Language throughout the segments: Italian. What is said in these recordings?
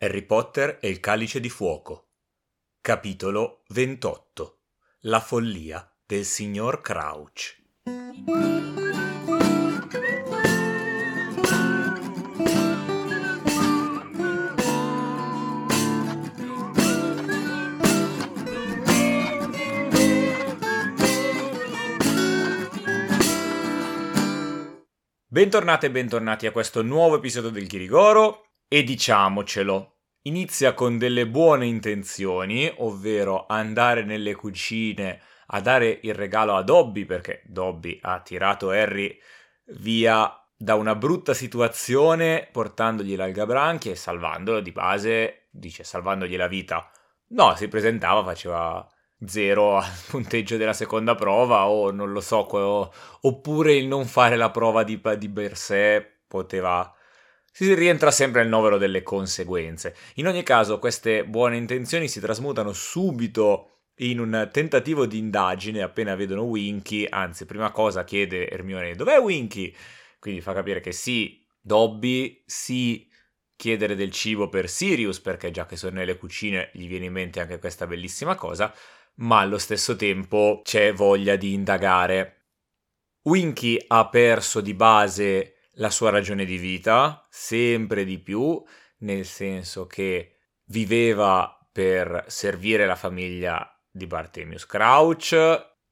Harry Potter e il calice di fuoco. Capitolo 28. La follia del signor Crouch. Bentornate e bentornati a questo nuovo episodio del Chirigoro e diciamocelo, inizia con delle buone intenzioni, ovvero andare nelle cucine a dare il regalo a Dobby, perché Dobby ha tirato Harry via da una brutta situazione portandogli l'algabranchia e salvandolo di base, dice salvandogli la vita. No, si presentava, faceva zero al punteggio della seconda prova o non lo so, oppure il non fare la prova di, di per sé poteva si rientra sempre nel novero delle conseguenze. In ogni caso, queste buone intenzioni si trasmutano subito in un tentativo di indagine appena vedono Winky, anzi, prima cosa chiede Hermione dov'è Winky? Quindi fa capire che sì, Dobby, sì, chiedere del cibo per Sirius, perché già che sono nelle cucine gli viene in mente anche questa bellissima cosa, ma allo stesso tempo c'è voglia di indagare. Winky ha perso di base la sua ragione di vita, sempre di più, nel senso che viveva per servire la famiglia di Bartemius Crouch,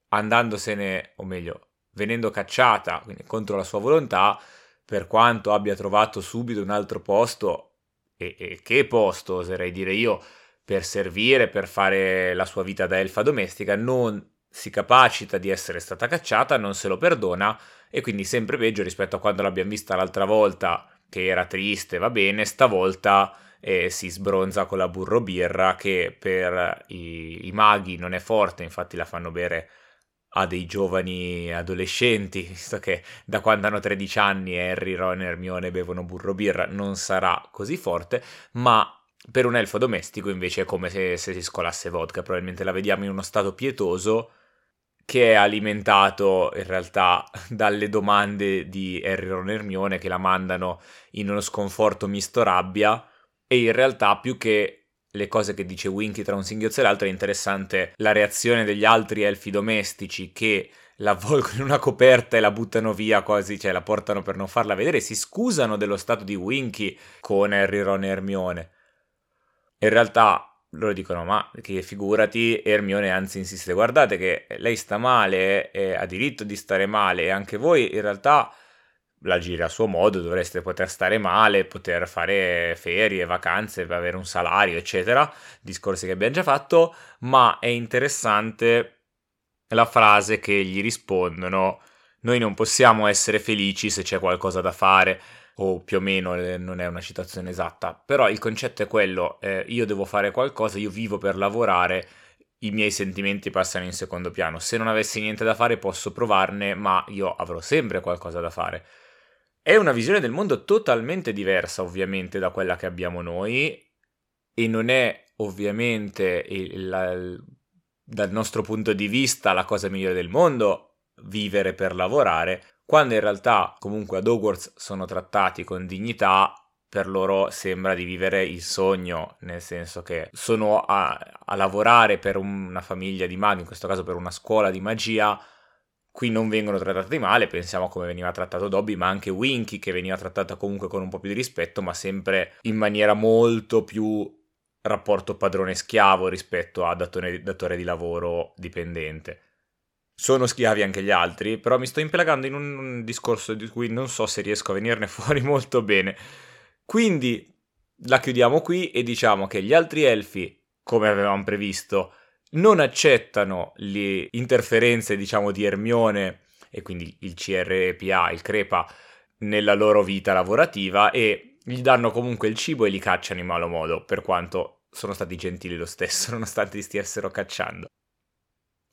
andandosene, o meglio, venendo cacciata, quindi contro la sua volontà, per quanto abbia trovato subito un altro posto, e, e che posto oserei dire io, per servire, per fare la sua vita da elfa domestica, non si capacita di essere stata cacciata, non se lo perdona e quindi sempre peggio rispetto a quando l'abbiamo vista l'altra volta che era triste, va bene, stavolta eh, si sbronza con la burro birra che per i, i maghi non è forte, infatti la fanno bere a dei giovani adolescenti, visto che da quando hanno 13 anni Harry, Ron e Hermione bevono burro birra, non sarà così forte, ma per un elfo domestico invece è come se, se si scolasse vodka, probabilmente la vediamo in uno stato pietoso che è alimentato in realtà dalle domande di Harry Ron Hermione che la mandano in uno sconforto misto rabbia e in realtà più che le cose che dice Winky tra un singhiozzo e l'altro è interessante la reazione degli altri elfi domestici che la avvolgono in una coperta e la buttano via quasi, cioè la portano per non farla vedere, si scusano dello stato di Winky con Harry, Ron e Hermione. In realtà loro dicono ma che figurati Ermione anzi insiste guardate che lei sta male e ha diritto di stare male e anche voi in realtà la giri a suo modo dovreste poter stare male poter fare ferie vacanze avere un salario eccetera. Discorsi che abbiamo già fatto ma è interessante la frase che gli rispondono noi non possiamo essere felici se c'è qualcosa da fare o più o meno eh, non è una citazione esatta, però il concetto è quello, eh, io devo fare qualcosa, io vivo per lavorare, i miei sentimenti passano in secondo piano, se non avessi niente da fare posso provarne, ma io avrò sempre qualcosa da fare. È una visione del mondo totalmente diversa ovviamente da quella che abbiamo noi e non è ovviamente il, la, dal nostro punto di vista la cosa migliore del mondo vivere per lavorare, quando in realtà comunque ad Hogwarts sono trattati con dignità, per loro sembra di vivere il sogno, nel senso che sono a, a lavorare per una famiglia di maghi, in questo caso per una scuola di magia, qui non vengono trattati male, pensiamo a come veniva trattato Dobby, ma anche Winky che veniva trattata comunque con un po' più di rispetto, ma sempre in maniera molto più rapporto padrone-schiavo rispetto a datore, datore di lavoro dipendente. Sono schiavi anche gli altri, però mi sto impelagando in un discorso di cui non so se riesco a venirne fuori molto bene. Quindi la chiudiamo qui e diciamo che gli altri elfi, come avevamo previsto, non accettano le interferenze, diciamo, di Ermione e quindi il CRPA, il Crepa, nella loro vita lavorativa e gli danno comunque il cibo e li cacciano in malo modo, per quanto sono stati gentili lo stesso, nonostante li stiessero cacciando.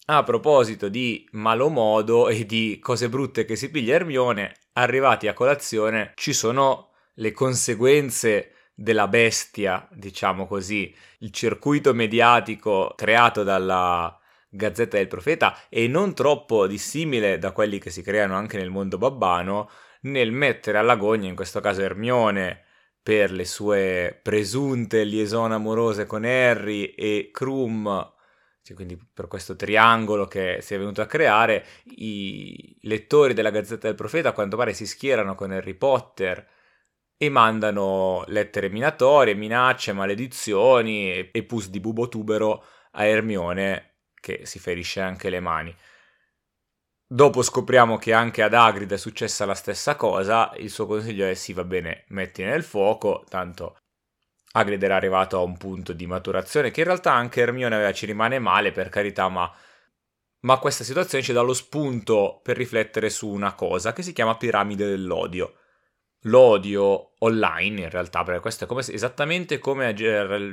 A proposito di malo modo e di cose brutte che si piglia Hermione, arrivati a colazione ci sono le conseguenze della bestia, diciamo così, il circuito mediatico creato dalla Gazzetta del Profeta e non troppo dissimile da quelli che si creano anche nel mondo babbano nel mettere all'agonia, in questo caso Hermione, per le sue presunte liaison amorose con Harry e Krum, cioè quindi per questo triangolo che si è venuto a creare, i lettori della Gazzetta del Profeta a quanto pare si schierano con Harry Potter e mandano lettere minatorie, minacce, maledizioni e pus di bubotubero a Hermione che si ferisce anche le mani. Dopo scopriamo che anche ad Hagrid è successa la stessa cosa, il suo consiglio è sì va bene, metti nel fuoco, tanto Hagrid era arrivato a un punto di maturazione che in realtà anche Hermione aveva, ci rimane male per carità, ma, ma questa situazione ci dà lo spunto per riflettere su una cosa che si chiama piramide dell'odio. L'odio online in realtà, perché questo è come esattamente come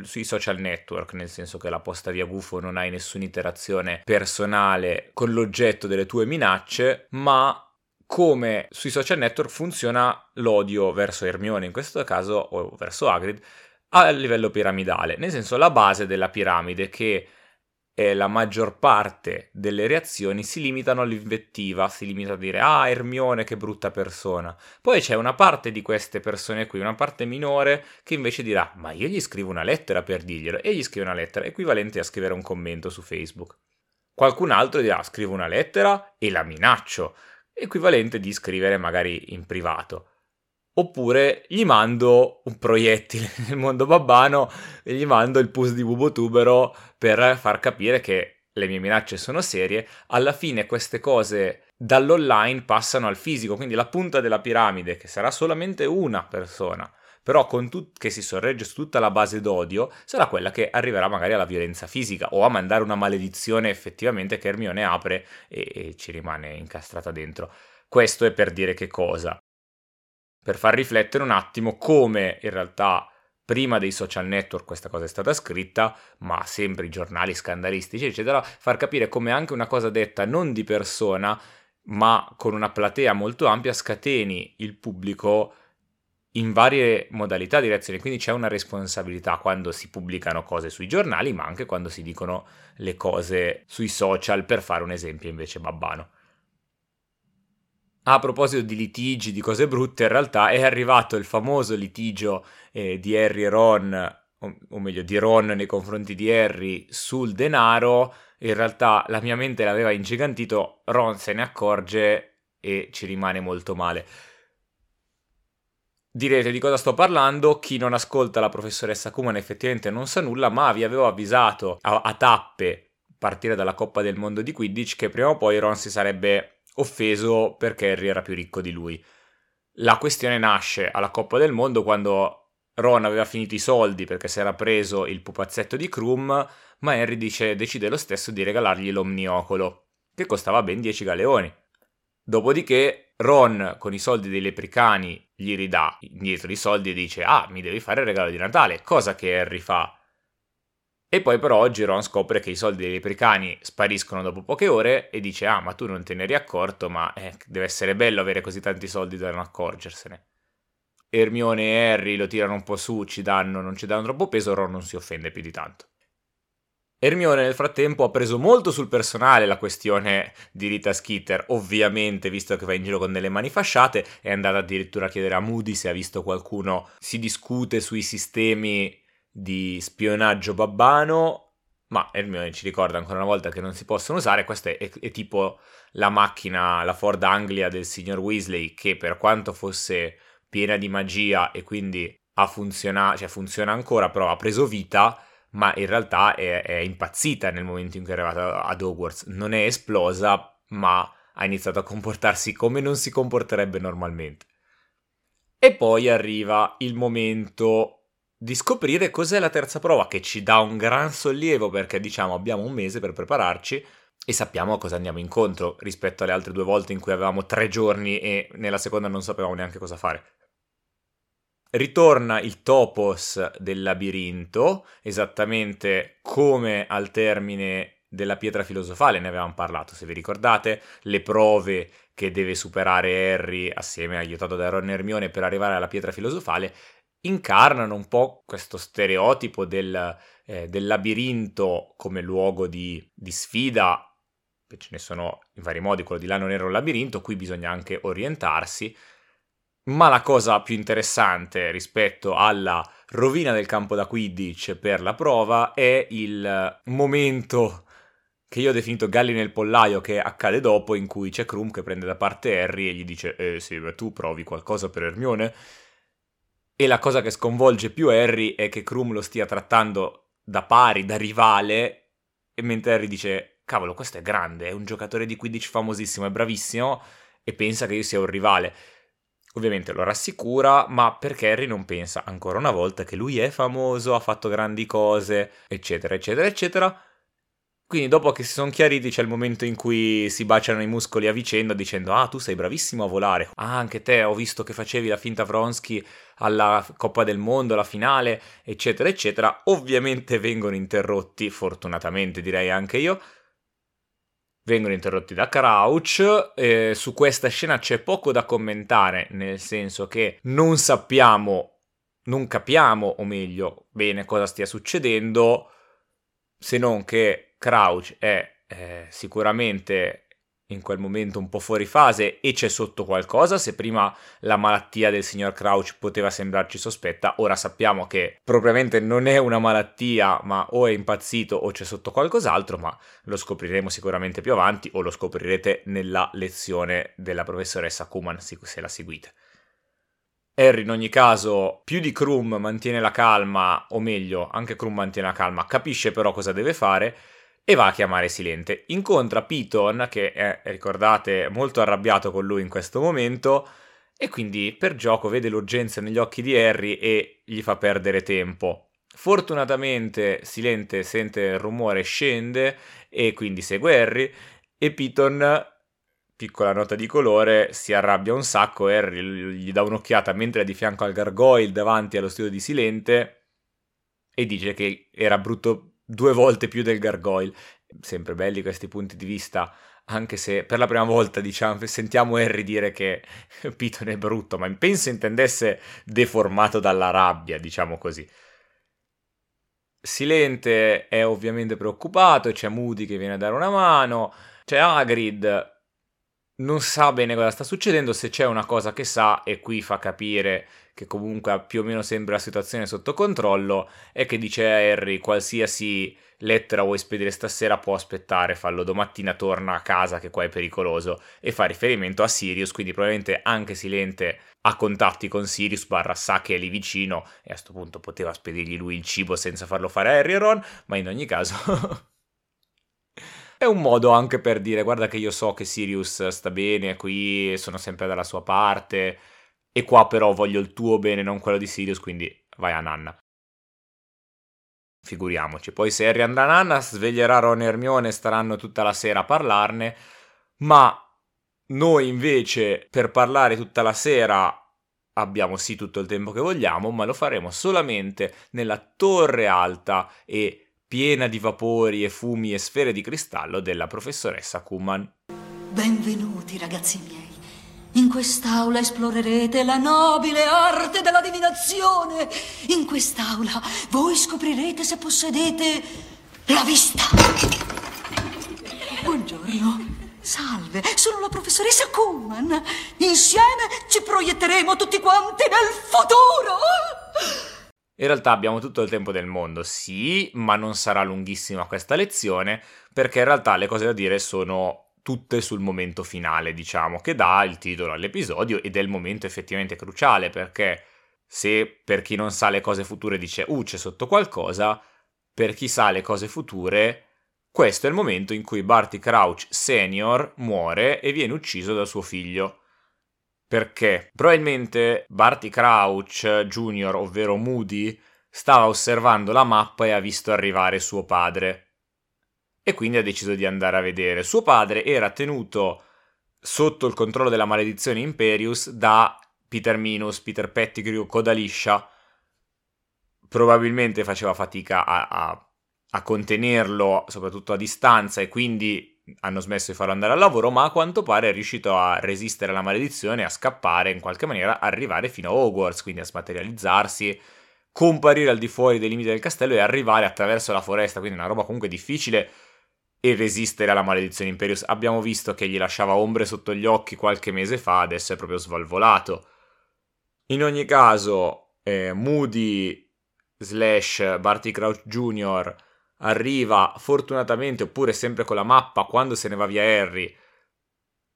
sui social network, nel senso che la posta via gufo non hai nessuna interazione personale con l'oggetto delle tue minacce, ma come sui social network funziona l'odio verso Hermione in questo caso o verso Hagrid a livello piramidale, nel senso la base della piramide che la maggior parte delle reazioni si limitano all'invettiva, si limita a dire ah Ermione che brutta persona. Poi c'è una parte di queste persone qui, una parte minore, che invece dirà ma io gli scrivo una lettera per dirglielo e gli scrive una lettera equivalente a scrivere un commento su Facebook. Qualcun altro dirà scrivo una lettera e la minaccio, equivalente di scrivere magari in privato. Oppure gli mando un proiettile nel mondo babbano e gli mando il pus di bubotubero per far capire che le mie minacce sono serie. Alla fine queste cose dall'online passano al fisico, quindi la punta della piramide, che sarà solamente una persona, però tut- che si sorregge su tutta la base d'odio, sarà quella che arriverà magari alla violenza fisica o a mandare una maledizione effettivamente che Hermione apre e, e ci rimane incastrata dentro. Questo è per dire che cosa? Per far riflettere un attimo come in realtà prima dei social network questa cosa è stata scritta, ma sempre i giornali scandalistici, eccetera, far capire come anche una cosa detta non di persona, ma con una platea molto ampia, scateni il pubblico in varie modalità di reazione. Quindi c'è una responsabilità quando si pubblicano cose sui giornali, ma anche quando si dicono le cose sui social, per fare un esempio invece babbano. A proposito di litigi, di cose brutte, in realtà è arrivato il famoso litigio eh, di Harry e Ron, o, o, meglio di Ron nei confronti di Harry sul denaro. In realtà la mia mente l'aveva ingigantito, Ron se ne accorge e ci rimane molto male. Direte di cosa sto parlando, chi non ascolta la professoressa Kuman effettivamente non sa nulla, ma vi avevo avvisato a, a tappe, a partire dalla Coppa del Mondo di Quidditch, che prima o poi Ron si sarebbe offeso perché Harry era più ricco di lui. La questione nasce alla Coppa del Mondo quando Ron aveva finito i soldi perché si era preso il pupazzetto di Krum, ma Harry dice, decide lo stesso di regalargli l'omniocolo, che costava ben 10 galeoni. Dopodiché Ron, con i soldi dei lepricani, gli ridà indietro i soldi e dice, ah, mi devi fare il regalo di Natale, cosa che Harry fa. E poi però oggi Ron scopre che i soldi dei lepricani spariscono dopo poche ore e dice ah ma tu non te ne eri accorto ma eh, deve essere bello avere così tanti soldi da non accorgersene. Hermione e Harry lo tirano un po' su, ci danno, non ci danno troppo peso, Ron non si offende più di tanto. Hermione nel frattempo ha preso molto sul personale la questione di Rita Skeeter, ovviamente visto che va in giro con delle mani fasciate, è andata addirittura a chiedere a Moody se ha visto qualcuno si discute sui sistemi di spionaggio babbano, ma Hermione ci ricorda ancora una volta che non si possono usare, questa è, è tipo la macchina, la Ford Anglia del signor Weasley, che per quanto fosse piena di magia e quindi ha funzionato, cioè funziona ancora, però ha preso vita, ma in realtà è, è impazzita nel momento in cui è arrivata ad Hogwarts. Non è esplosa, ma ha iniziato a comportarsi come non si comporterebbe normalmente. E poi arriva il momento di scoprire cos'è la terza prova, che ci dà un gran sollievo perché diciamo abbiamo un mese per prepararci e sappiamo a cosa andiamo incontro rispetto alle altre due volte in cui avevamo tre giorni e nella seconda non sapevamo neanche cosa fare. Ritorna il topos del labirinto, esattamente come al termine della pietra filosofale, ne avevamo parlato se vi ricordate, le prove che deve superare Harry assieme aiutato da Ron e Hermione per arrivare alla pietra filosofale incarnano un po' questo stereotipo del, eh, del labirinto come luogo di, di sfida, ce ne sono in vari modi, quello di là non era un labirinto, qui bisogna anche orientarsi, Ma la cosa più interessante rispetto alla rovina del campo da Quidditch per la prova è il momento che io ho definito galli nel pollaio che accade dopo in cui c'è Krum che prende da parte Harry e gli dice eh sì, ma tu provi qualcosa per Hermione? E la cosa che sconvolge più Harry è che Krum lo stia trattando da pari, da rivale, e mentre Harry dice cavolo questo è grande, è un giocatore di Quidditch famosissimo, è bravissimo, e pensa che io sia un rivale. Ovviamente lo rassicura, ma perché Harry non pensa ancora una volta che lui è famoso, ha fatto grandi cose, eccetera, eccetera, eccetera. Quindi dopo che si sono chiariti c'è il momento in cui si baciano i muscoli a vicenda dicendo ah tu sei bravissimo a volare, ah anche te ho visto che facevi la finta Vronsky alla Coppa del Mondo, alla finale, eccetera eccetera. Ovviamente vengono interrotti, fortunatamente direi anche io, vengono interrotti da Crouch. Eh, su questa scena c'è poco da commentare, nel senso che non sappiamo, non capiamo, o meglio, bene cosa stia succedendo, se non che Crouch è eh, sicuramente in quel momento un po' fuori fase e c'è sotto qualcosa. Se prima la malattia del signor Crouch poteva sembrarci sospetta, ora sappiamo che propriamente non è una malattia, ma o è impazzito o c'è sotto qualcos'altro, ma lo scopriremo sicuramente più avanti o lo scoprirete nella lezione della professoressa Kuman se la seguite. Harry in ogni caso più di Krum mantiene la calma, o meglio, anche Krum mantiene la calma, capisce però cosa deve fare e va a chiamare Silente. Incontra Piton, che è, ricordate, molto arrabbiato con lui in questo momento, e quindi per gioco vede l'urgenza negli occhi di Harry e gli fa perdere tempo. Fortunatamente Silente sente il rumore, scende e quindi segue Harry e Piton, piccola nota di colore, si arrabbia un sacco, Harry gli dà un'occhiata mentre è di fianco al gargoyle davanti allo studio di Silente e dice che era brutto due volte più del gargoyle. Sempre belli questi punti di vista, anche se per la prima volta diciamo, sentiamo Harry dire che Piton è brutto, ma penso intendesse deformato dalla rabbia, diciamo così. Silente è ovviamente preoccupato, c'è Moody che viene a dare una mano, c'è Hagrid, non sa bene cosa sta succedendo, se c'è una cosa che sa e qui fa capire che comunque più o meno sembra la situazione sotto controllo, è che dice a Harry qualsiasi lettera vuoi spedire stasera può aspettare, fallo domattina, torna a casa che qua è pericoloso e fa riferimento a Sirius, quindi probabilmente anche Silente ha contatti con Sirius barra sa che è lì vicino e a questo punto poteva spedirgli lui il cibo senza farlo fare a Harry e Ron, ma in ogni caso... è un modo anche per dire guarda che io so che Sirius sta bene qui, sono sempre dalla sua parte, e qua però voglio il tuo bene, non quello di Sirius, quindi vai a nanna. Figuriamoci. Poi se Harry andrà a nanna, sveglierà Ron e Hermione staranno tutta la sera a parlarne. Ma noi invece, per parlare tutta la sera, abbiamo sì tutto il tempo che vogliamo, ma lo faremo solamente nella torre alta e piena di vapori e fumi e sfere di cristallo della professoressa Kuman. Benvenuti ragazzi miei. In quest'aula esplorerete la nobile arte della divinazione. In quest'aula voi scoprirete se possedete la vista. Buongiorno. Salve, sono la professoressa Kuhlman. Insieme ci proietteremo tutti quanti nel futuro. In realtà abbiamo tutto il tempo del mondo, sì, ma non sarà lunghissima questa lezione, perché in realtà le cose da dire sono tutte sul momento finale, diciamo, che dà il titolo all'episodio ed è il momento effettivamente cruciale perché se per chi non sa le cose future dice uh c'è sotto qualcosa, per chi sa le cose future questo è il momento in cui Barty Crouch Senior muore e viene ucciso da suo figlio. Perché? Probabilmente Barty Crouch Jr., ovvero Moody, stava osservando la mappa e ha visto arrivare suo padre e quindi ha deciso di andare a vedere. Suo padre era tenuto sotto il controllo della maledizione Imperius da Peter Minus, Peter Pettigrew, coda liscia. Probabilmente faceva fatica a, a, a contenerlo, soprattutto a distanza, e quindi hanno smesso di farlo andare al lavoro, ma a quanto pare è riuscito a resistere alla maledizione, a scappare in qualche maniera, arrivare fino a Hogwarts, quindi a smaterializzarsi, comparire al di fuori dei limiti del castello e arrivare attraverso la foresta, quindi una roba comunque difficile e resistere alla maledizione Imperius. Abbiamo visto che gli lasciava ombre sotto gli occhi qualche mese fa, adesso è proprio svalvolato. In ogni caso, eh, Moody slash Barty Crouch Jr. arriva fortunatamente, oppure sempre con la mappa, quando se ne va via Harry,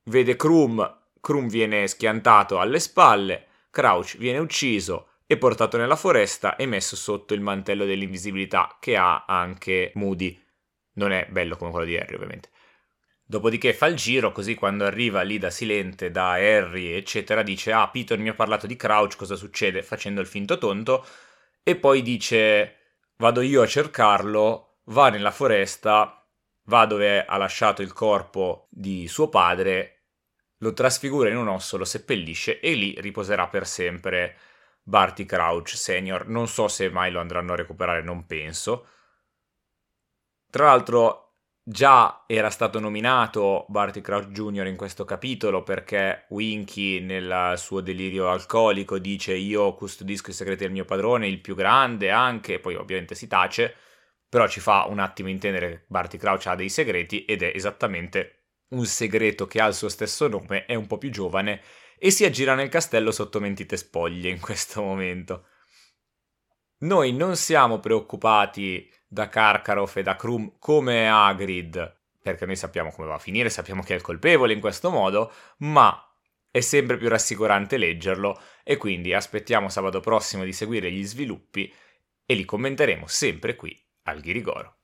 vede Krum, Krum viene schiantato alle spalle, Crouch viene ucciso e portato nella foresta e messo sotto il mantello dell'invisibilità che ha anche Moody. Non è bello come quello di Harry, ovviamente. Dopodiché fa il giro, così quando arriva lì da Silente, da Harry, eccetera, dice: Ah, Peter mi ha parlato di Crouch, cosa succede? Facendo il finto tonto. E poi dice: Vado io a cercarlo, va nella foresta, va dove ha lasciato il corpo di suo padre, lo trasfigura in un osso, lo seppellisce e lì riposerà per sempre Barty Crouch Senior. Non so se mai lo andranno a recuperare, non penso. Tra l'altro, Già era stato nominato Barty Crouch Jr. in questo capitolo perché Winky nel suo delirio alcolico dice io custodisco i segreti del mio padrone, il più grande anche, poi ovviamente si tace, però ci fa un attimo intendere che Barty Crouch ha dei segreti ed è esattamente un segreto che ha il suo stesso nome, è un po' più giovane e si aggira nel castello sotto mentite spoglie in questo momento. Noi non siamo preoccupati da Karkaroff e da Krum come Hagrid, perché noi sappiamo come va a finire, sappiamo che è il colpevole in questo modo, ma è sempre più rassicurante leggerlo e quindi aspettiamo sabato prossimo di seguire gli sviluppi e li commenteremo sempre qui al Ghirigoro.